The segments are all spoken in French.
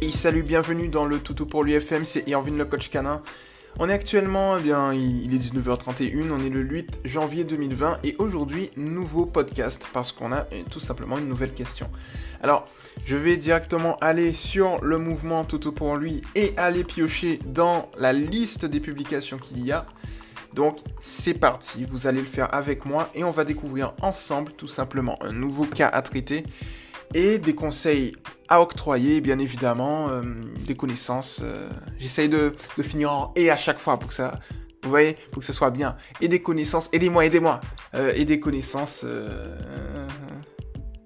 Et salut, bienvenue dans le Toutou pour l'UFM, c'est Irvine le coach canin. On est actuellement, eh bien, il est 19h31, on est le 8 janvier 2020 et aujourd'hui, nouveau podcast parce qu'on a eh, tout simplement une nouvelle question. Alors, je vais directement aller sur le mouvement Toutou pour lui et aller piocher dans la liste des publications qu'il y a. Donc, c'est parti, vous allez le faire avec moi et on va découvrir ensemble tout simplement un nouveau cas à traiter et des conseils à octroyer, bien évidemment, euh, des connaissances. Euh, j'essaye de, finir en et à chaque fois pour que ça, vous voyez, pour que ce soit bien. Et des connaissances, aidez-moi, aidez-moi. Euh, et des connaissances,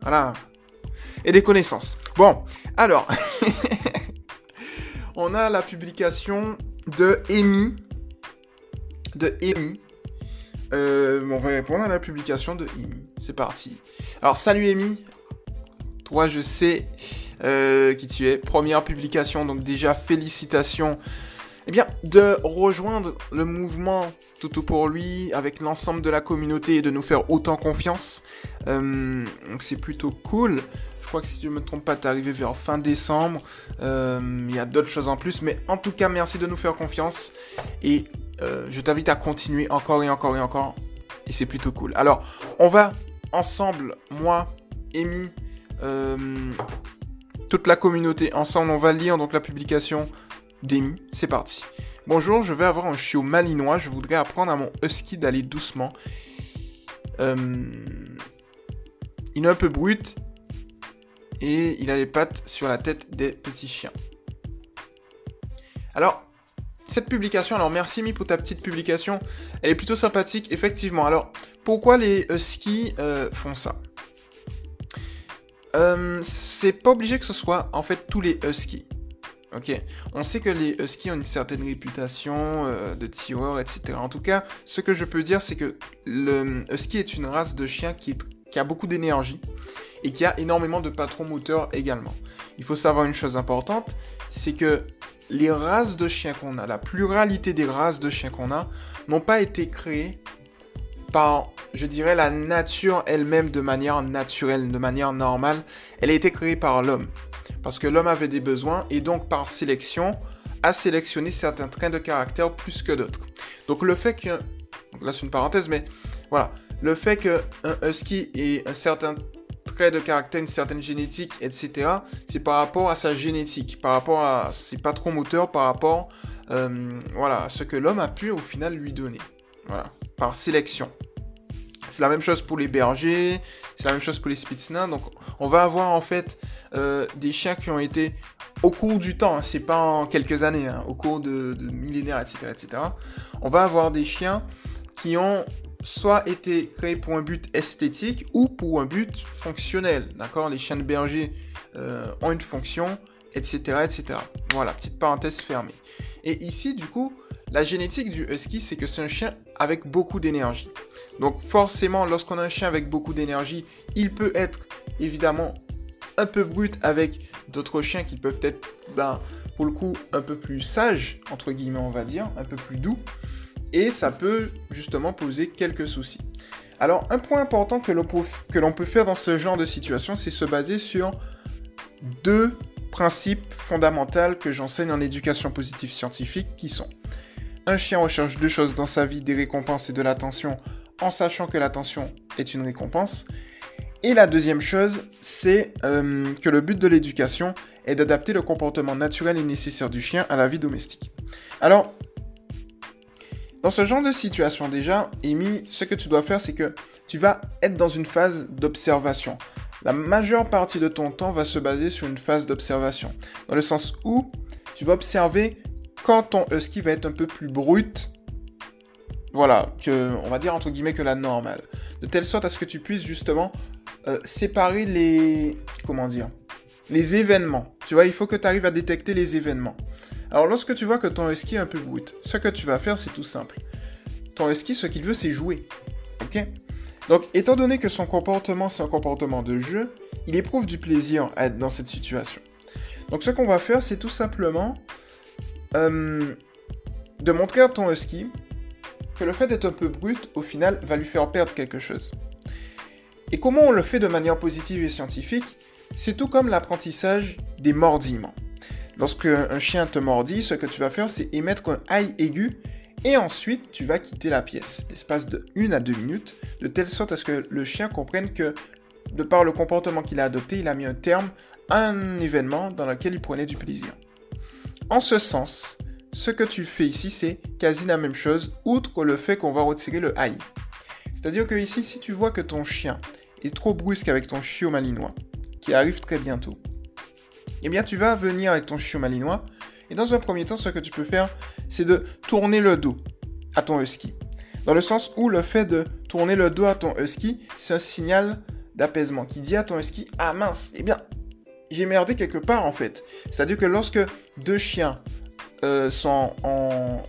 voilà. Et des connaissances. Bon, alors, on a la publication de Amy. De Amy. on va répondre à la publication de Amy. C'est parti. Alors, salut Amy. Toi, je sais euh, qui tu es. Première publication, donc déjà félicitations. Eh bien, de rejoindre le mouvement Toutou pour lui avec l'ensemble de la communauté et de nous faire autant confiance. Euh, donc c'est plutôt cool. Je crois que si je ne me trompe pas, t'es arrivé vers fin décembre. Euh, il y a d'autres choses en plus, mais en tout cas, merci de nous faire confiance. Et je t'invite à continuer encore et encore et encore. Et c'est plutôt cool. Alors, on va ensemble, moi, Amy, toute la communauté ensemble, on va lire donc la publication d'Amy. C'est parti. Bonjour, je vais avoir un chiot malinois. Je voudrais apprendre à mon husky d'aller doucement. Euh, il est un peu brut et il a les pattes sur la tête des petits chiens. Alors, cette publication, alors merci Amy pour ta petite publication. Elle est plutôt sympathique, effectivement. Alors, pourquoi les huskies euh, font ça? Euh, c'est pas obligé que ce soit en fait tous les huskies. Ok, on sait que les huskies ont une certaine réputation euh, de tireurs, etc. En tout cas, ce que je peux dire, c'est que le husky est une race de chien qui, a beaucoup d'énergie et qui a énormément de patrons moteurs également. Il faut savoir une chose importante, c'est que les races de chiens qu'on a, la pluralité des races de chiens qu'on a, n'ont pas été créées par, je dirais, la nature elle-même de manière naturelle, de manière normale. Elle a été créée par l'homme. Parce que l'homme avait des besoins et donc par sélection a sélectionné certains traits de caractère plus que d'autres. Donc le fait que... là c'est une parenthèse, mais voilà. Le fait qu'un husky ait un certain trait de caractère, une certaine génétique, etc., c'est par rapport à sa génétique, par rapport à ses patrons moteurs, par rapport euh, voilà, à ce que l'homme a pu au final lui donner. Voilà, par sélection. C'est la même chose pour les bergers, c'est la même chose pour les spitznins. Donc, on va avoir en fait euh, des chiens qui ont été au cours du temps, hein, c'est pas en quelques années, hein, au cours de, millénaires, etc., etc. On va avoir des chiens qui ont soit été créés pour un but esthétique ou pour un but fonctionnel. D'accord? Les chiens de berger euh, ont une fonction, etc., etc. Voilà, petite parenthèse fermée. Et ici, du coup, la génétique du husky, c'est que c'est un chien avec beaucoup d'énergie. Donc forcément, lorsqu'on a un chien avec beaucoup d'énergie, il peut être évidemment un peu brut avec d'autres chiens qui peuvent être, ben, pour le coup, un peu plus sages, entre guillemets, on va dire, un peu plus doux. Et ça peut justement poser quelques soucis. Alors, un point important que l'on peut, faire dans ce genre de situation, c'est se baser sur deux principes fondamentaux que j'enseigne en éducation positive scientifique qui sont un chien recherche deux choses dans sa vie, des récompenses et de l'attention en sachant que l'attention est une récompense. Et la deuxième chose, c'est euh, que le but de l'éducation est d'adapter le comportement naturel et nécessaire du chien à la vie domestique. Alors, dans ce genre de situation déjà, Amy, ce que tu dois faire, c'est que tu vas être dans une phase d'observation. La majeure partie de ton temps va se baser sur une phase d'observation. Dans le sens où tu vas observer quand ton husky va être un peu plus brut voilà, que, on va dire entre guillemets que la normale. De telle sorte à ce que tu puisses justement euh, séparer les. Comment dire Les événements. Tu vois, il faut que tu arrives à détecter les événements. Alors, lorsque tu vois que ton husky est un peu brut, ce que tu vas faire, c'est tout simple. Ton husky, ce qu'il veut, c'est jouer. Ok? Donc, étant donné que son comportement, c'est un comportement de jeu, il éprouve du plaisir à être dans cette situation. Donc, ce qu'on va faire, c'est tout simplement euh, de montrer à ton husky que le fait d'être un peu brut, au final, va lui faire perdre quelque chose. Et comment on le fait de manière positive et scientifique? C'est tout comme l'apprentissage des mordillements. lorsque un chien te mordit, ce que tu vas faire, c'est émettre un aïe aigu et ensuite tu vas quitter la pièce, l'espace de 1 à 2 minutes, de telle sorte à ce que le chien comprenne que, de par le comportement qu'il a adopté, il a mis un terme à un événement dans lequel il prenait du plaisir. En ce sens, ce que tu fais ici, c'est quasi la même chose, outre le fait qu'on va retirer le aïe. C'est-à-dire que ici, si tu vois que ton chien est trop brusque avec ton chiot malinois, qui arrive très bientôt, eh bien tu vas venir avec ton chiot malinois, et dans un premier temps, ce que tu peux faire, c'est de tourner le dos à ton husky. Dans le sens où le fait de tourner le dos à ton husky, c'est un signal d'apaisement qui dit à ton husky, ah mince, eh bien, j'ai merdé quelque part en fait. C'est-à-dire que lorsque deux chiens euh, sont en,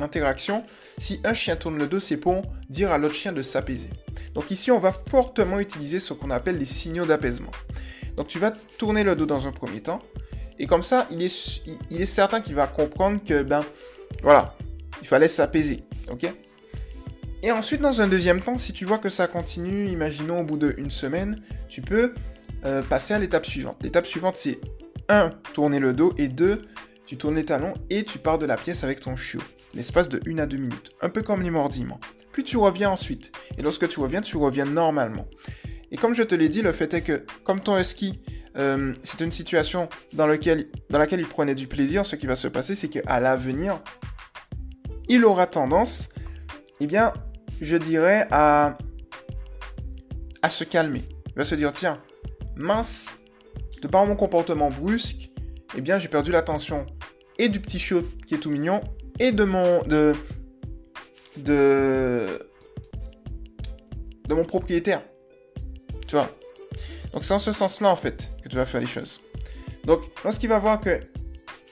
interaction, si un chien tourne le dos, c'est pour dire à l'autre chien de s'apaiser. Donc ici, on va fortement utiliser ce qu'on appelle les signaux d'apaisement. Donc tu vas tourner le dos dans un premier temps. Et comme ça, il est, il est certain qu'il va comprendre que, ben, voilà, il fallait s'apaiser. Ok? Et ensuite, dans un deuxième temps, si tu vois que ça continue, imaginons au bout d'une semaine, tu peux euh, passer à l'étape suivante. L'étape suivante, c'est 1. Tourner le dos et 2. Tu tournes les talons et tu pars de la pièce avec ton chiot. L'espace de 1 à 2 minutes. Un peu comme les mordiments. Puis tu reviens ensuite. Et lorsque tu reviens, tu reviens normalement. Et comme je te l'ai dit, le fait est que, comme ton husky, euh, c'est une situation dans, laquelle il prenait du plaisir, ce qui va se passer, c'est qu'à l'avenir, il aura tendance, eh bien, je dirais, à, à se calmer. Il va se dire, tiens, mince, de par mon comportement brusque, eh bien, j'ai perdu l'attention et du petit chiot qui est tout mignon, et de mon, de, de, mon propriétaire. Tu vois Donc c'est en ce sens-là, en fait, que tu vas faire les choses. Donc, lorsqu'il va voir que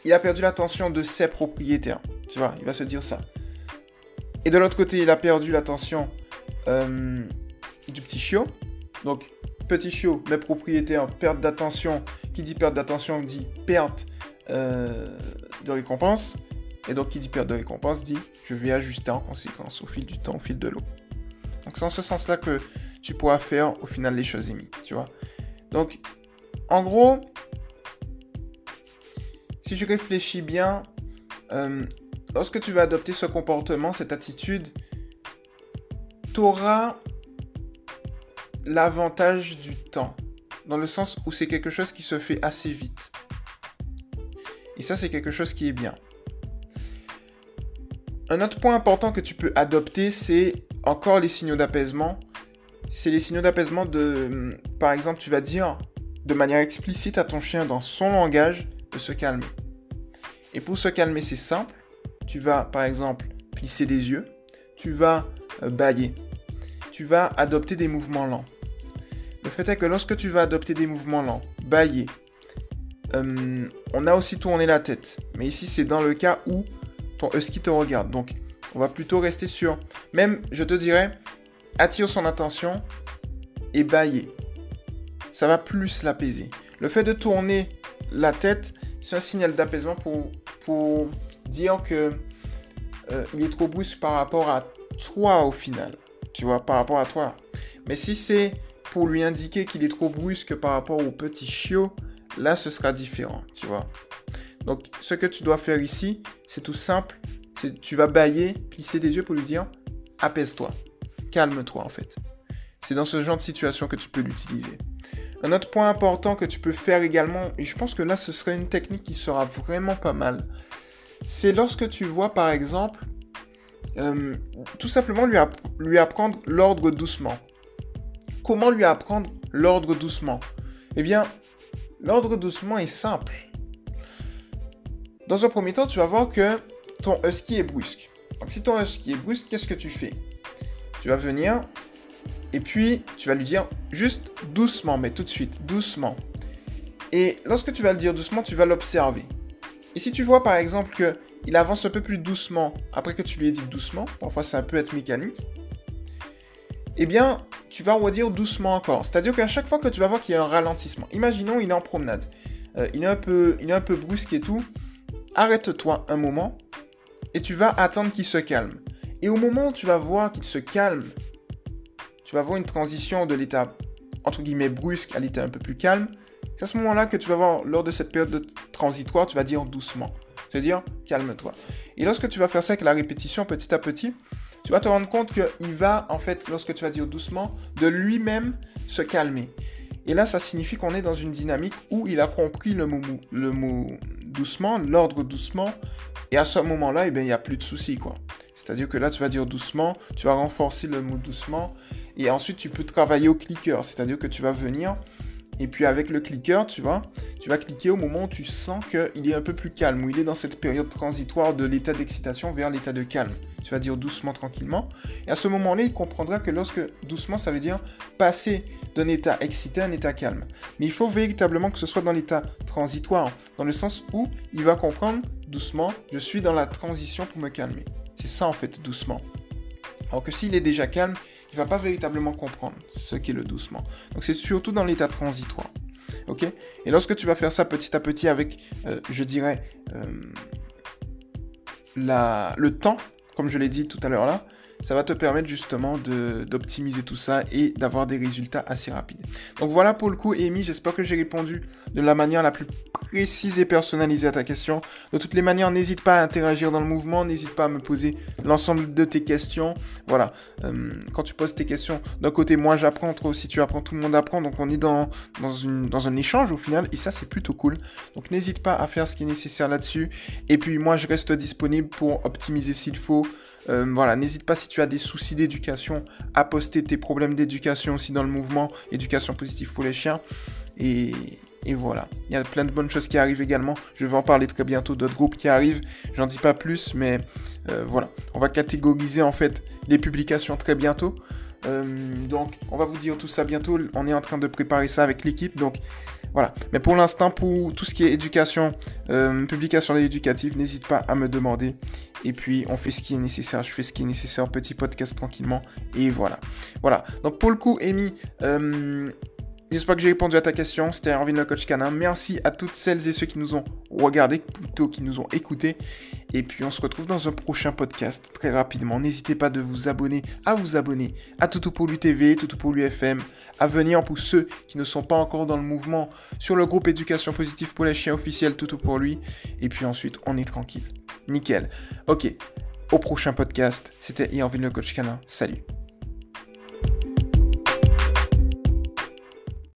il a perdu l'attention de ses propriétaires, tu vois, il va se dire ça. Et de l'autre côté, il a perdu l'attention euh, du petit chiot. Donc, petit chiot, mes propriétaires, perte d'attention. Qui dit perte d'attention dit perte euh, de récompense. Et donc, qui dit perte de récompense dit je vais ajuster en conséquence au fil du temps, au fil de l'eau. Donc, c'est en ce sens-là que tu pourras faire au final les choses émises, tu vois. Donc, en gros, si je réfléchis bien, euh, lorsque tu vas adopter ce comportement, cette attitude, tu auras l'avantage du temps, dans le sens où c'est quelque chose qui se fait assez vite. Et ça, c'est quelque chose qui est bien. Un autre point important que tu peux adopter, c'est encore les signaux d'apaisement c'est les signaux d'apaisement de... Par exemple, tu vas dire de manière explicite à ton chien dans son langage de se calmer. Et pour se calmer, c'est simple. Tu vas, par exemple, plisser des yeux. Tu vas euh, bailler. Tu vas adopter des mouvements lents. Le fait est que lorsque tu vas adopter des mouvements lents, bailler, euh, on a aussi tourné la tête. Mais ici, c'est dans le cas où ton husky te regarde. Donc, on va plutôt rester sur... Même, je te dirais, attire son attention et bailler. Ça va plus l'apaiser. Le fait de tourner la tête, c'est un signal d'apaisement pour, pour dire que euh, il est trop brusque par rapport à toi au final. Tu vois, par rapport à toi. Mais si c'est pour lui indiquer qu'il est trop brusque par rapport au petit chiot, là ce sera différent, tu vois. Donc ce que tu dois faire ici, c'est tout simple. C'est tu vas bailler, plisser des yeux pour lui dire apaise-toi calme-toi en fait. C'est dans ce genre de situation que tu peux l'utiliser. Un autre point important que tu peux faire également, et je pense que là ce serait une technique qui sera vraiment pas mal, c'est lorsque tu vois par exemple, euh, tout simplement lui, lui apprendre l'ordre doucement. Comment lui apprendre l'ordre doucement? Eh bien, l'ordre doucement est simple. Dans un premier temps, tu vas voir que ton husky est brusque. Donc si ton husky est brusque, qu'est-ce que tu fais? Tu vas venir et puis tu vas lui dire juste doucement, mais tout de suite, doucement. Et lorsque tu vas le dire doucement, tu vas l'observer. Et si tu vois par exemple que il avance un peu plus doucement après que tu lui aies dit doucement, parfois ça peut être mécanique, eh bien, tu vas redire doucement encore. C'est-à-dire qu'à chaque fois que tu vas voir qu'il y a un ralentissement, imaginons il est en promenade, euh, il, est un peu, il est un peu brusque et tout, arrête-toi un moment et tu vas attendre qu'il se calme. Et au moment où tu vas voir qu'il se calme, tu vas voir une transition de l'état entre guillemets brusque à l'état un peu plus calme, C'est à ce moment-là que tu vas voir, lors de cette période de transitoire, tu vas dire doucement. C'est-à-dire, calme-toi. Et lorsque tu vas faire ça avec la répétition petit à petit, tu vas te rendre compte qu'il va, en fait, lorsque tu vas dire doucement, de lui-même se calmer. Et là, ça signifie qu'on est dans une dynamique où il a compris le mot, doucement, l'ordre doucement, et à ce moment-là, eh il n'y a plus de soucis, quoi. C'est-à-dire que là, tu vas dire doucement, tu vas renforcer le mot doucement, et ensuite, tu peux travailler au clicker, c'est-à-dire que tu vas venir et puis avec le clicker, tu vois, tu vas cliquer au moment où tu sens qu'il est un peu plus calme, où il est dans cette période transitoire de l'état d'excitation vers l'état de calme. Tu vas dire doucement, tranquillement. Et à ce moment-là, il comprendra que lorsque doucement, ça veut dire passer d'un état excité à un état calme. Mais il faut véritablement que ce soit dans l'état transitoire, dans le sens où il va comprendre doucement, je suis dans la transition pour me calmer. C'est ça en fait, doucement. Alors que s'il est déjà calme, il va pas véritablement comprendre ce qu'est le doucement. Donc c'est surtout dans l'état transitoire. Ok? Et lorsque tu vas faire ça petit à petit avec, euh, je dirais, euh, le temps, comme je l'ai dit tout à l'heure là, ça va te permettre justement d'optimiser tout ça et d'avoir des résultats assez rapides. Donc voilà pour le coup, Amy, j'espère que j'ai répondu de la manière la plus précise et personnalisée à ta question. De toutes les manières, n'hésite pas à interagir dans le mouvement, n'hésite pas à me poser l'ensemble de tes questions. Voilà, euh, quand tu poses tes questions, d'un côté, moi j'apprends, toi aussi tu apprends, tout le monde apprend, donc on est dans, dans, une, dans un échange au final, et ça c'est plutôt cool. Donc n'hésite pas à faire ce qui est nécessaire là-dessus. Et puis moi je reste disponible pour optimiser s'il faut. Euh, voilà, n'hésite pas si tu as des soucis d'éducation à poster tes problèmes d'éducation aussi dans le mouvement éducation positive pour les chiens. Et, voilà, il y a plein de bonnes choses qui arrivent également. Je vais en parler très bientôt d'autres groupes qui arrivent. J'en dis pas plus, mais euh, voilà, on va catégoriser en fait les publications très bientôt. Euh, donc, on va vous dire tout ça bientôt. On est en train de préparer ça avec l'équipe. Voilà. Mais pour l'instant, pour tout ce qui est éducation, euh, publication éducative, n'hésite pas à me demander. Et puis, on fait ce qui est nécessaire. Je fais ce qui est nécessaire. Petit podcast tranquillement. Et voilà. Voilà. Donc, pour le coup, Amy, euh, J'espère que j'ai répondu à ta question. C'était Erwin le coach canin. Merci à toutes celles et ceux qui nous ont regardés, plutôt qui nous ont écoutés. Et puis on se retrouve dans un prochain podcast très rapidement. N'hésitez pas de vous abonner, à vous abonner à Toutou pour lui TV, Toutou pour lui FM, à venir pour ceux qui ne sont pas encore dans le mouvement sur le groupe éducation positive pour les chiens officiels Toutou pour lui. Et puis ensuite on est tranquille. Nickel. Ok. Au prochain podcast. C'était Erwin le coach canin. Salut.